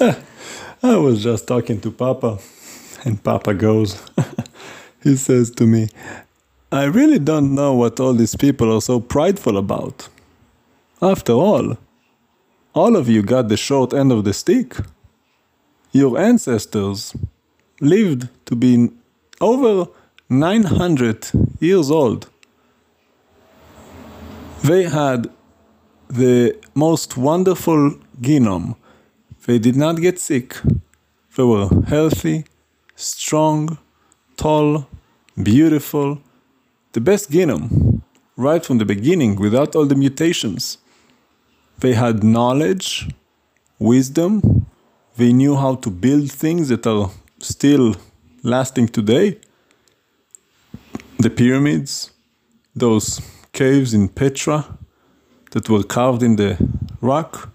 I was just talking to Papa, and Papa goes, he says to me, I really don't know what all these people are so prideful about. After all, all of you got the short end of the stick. Your ancestors lived to be over 900 years old. They had the most wonderful genome. They did not get sick. They were healthy, strong, tall, beautiful, the best genome right from the beginning without all the mutations. They had knowledge, wisdom, they knew how to build things that are still lasting today. The pyramids, those caves in Petra that were carved in the rock,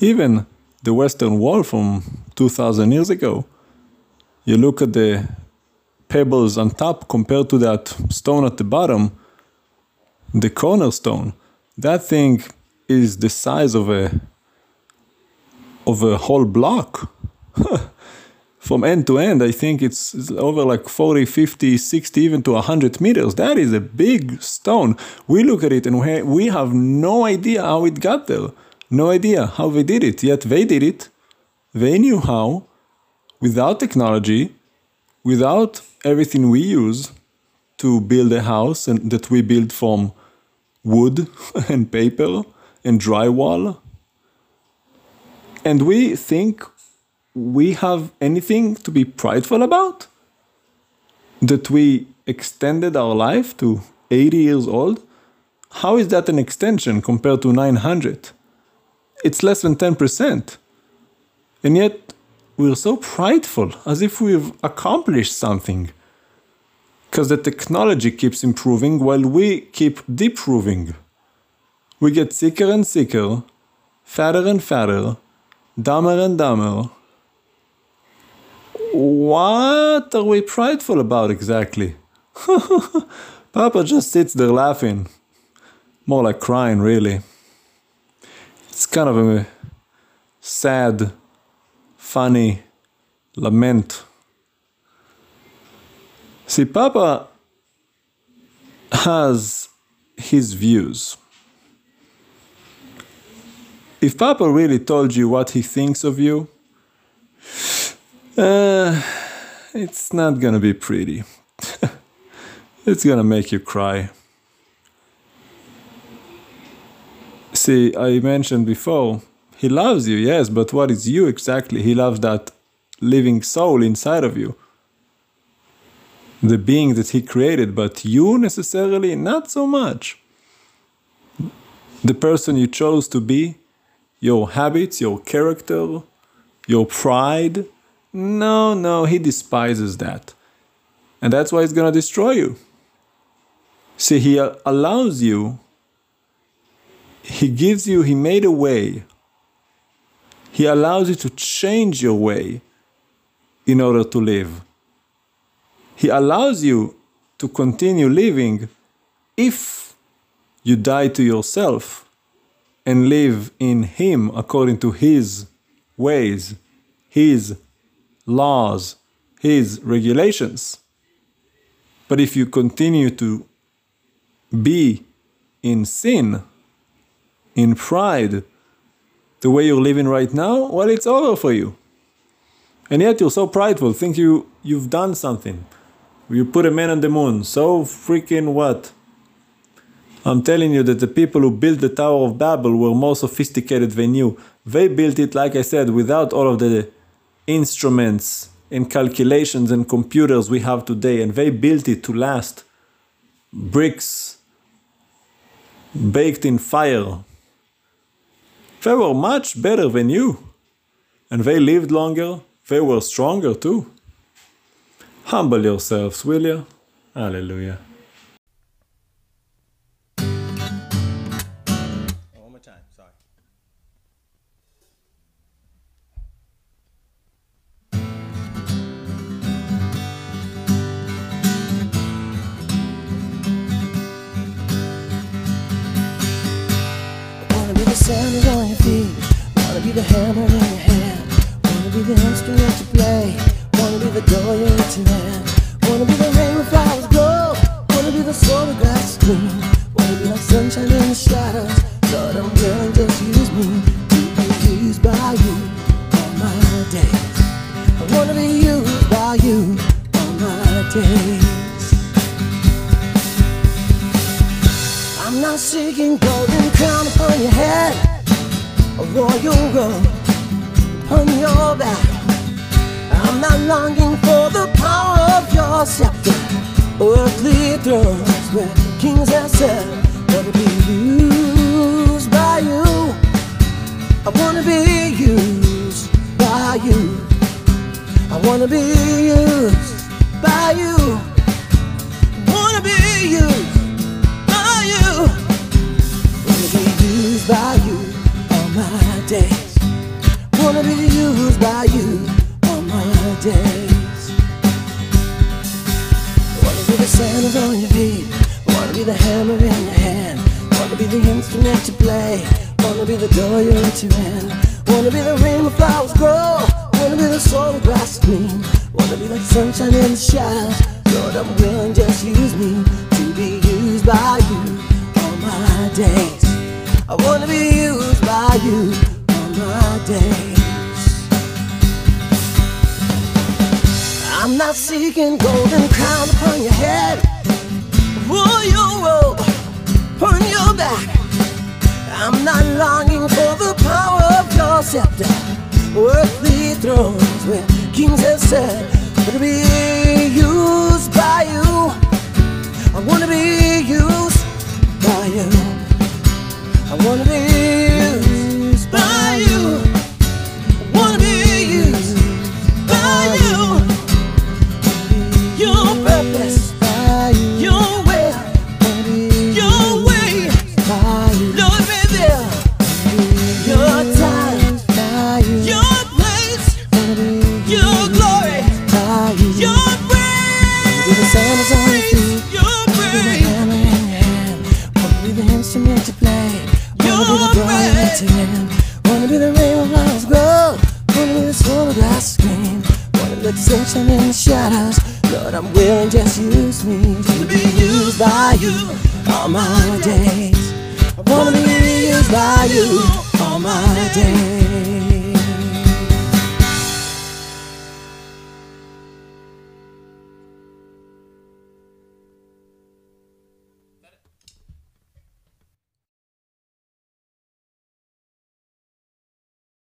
even the Western Wall from 2000 years ago. You look at the pebbles on top compared to that stone at the bottom, the cornerstone, that thing is the size of a of a whole block. From end to end, I think it's, it's over like 40, 50, 60, even to 100 meters. That is a big stone. We look at it and we, we have no idea how it got there. No idea how they did it. Yet they did it. They knew how, without technology, without everything we use to build a house and that we build from wood and paper and drywall and we think we have anything to be prideful about that we extended our life to 80 years old how is that an extension compared to 900 it's less than 10% and yet we're so prideful, as if we've accomplished something. Because the technology keeps improving while we keep deproving. We get sicker and sicker, fatter and fatter, dumber and dumber. What are we prideful about exactly? Papa just sits there laughing. More like crying, really. It's kind of a sad funny lament. See, Papa has his views. If Papa really told you what he thinks of you, uh, it's not gonna be pretty. it's gonna make you cry. See, I mentioned before he loves you, yes, but what is you exactly? He loves that living soul inside of you. The being that he created, but you necessarily not so much. The person you chose to be, your habits, your character, your pride. No, no, he despises that. And that's why he's going to destroy you. See, he allows you, he gives you, he made a way he allows you to change your way in order to live. He allows you to continue living if you die to yourself and live in Him according to His ways, His laws, His regulations. But if you continue to be in sin, in pride, the way you're living right now, well, it's over for you. And yet you're so prideful, think you you've done something. You put a man on the moon. So freaking what? I'm telling you that the people who built the Tower of Babel were more sophisticated than you. They built it, like I said, without all of the instruments and calculations and computers we have today, and they built it to last. Bricks baked in fire. They were much better than you. And they lived longer, they were stronger too. Humble yourselves, will you? Hallelujah. Hammer in your hand. be the instrument you play. Wanna be the door you enter in. Wanna be the rain where flowers grow. Wanna be the soul of grass green. Wanna be like sunshine in the shadows. Lord, I'm willing, just use me to be used by you on my days. I wanna be used by you on my days. I'm not seeking golden crown upon your head, a royal robe of scepter, earthly thrones where kings have sat. Wanna be used by you. I wanna be used by you. I wanna be used by you. Wanna be used by you. Wanna be used by you on my days. Wanna be used by you on my days. The on your feet. Wanna be the hammer in your hand. Wanna be the instrument you play. Wanna be the door you enter in. Wanna be the rain where flowers grow. Wanna be the soul of grass green. Wanna be like sunshine in the shadows. Lord, I'm willing, just use me to be used by you on my days. I wanna be used by you on my days. I'm not seeking golden crown upon your head, upon your back. I'm not longing for the power of your scepter, earthly thrones where kings have sat. But to be used by you, I wanna be used by you. I wanna be Sunshine in the shadows. Lord, I'm willing, just use me to be used by you all my days. I wanna be used by you all my days.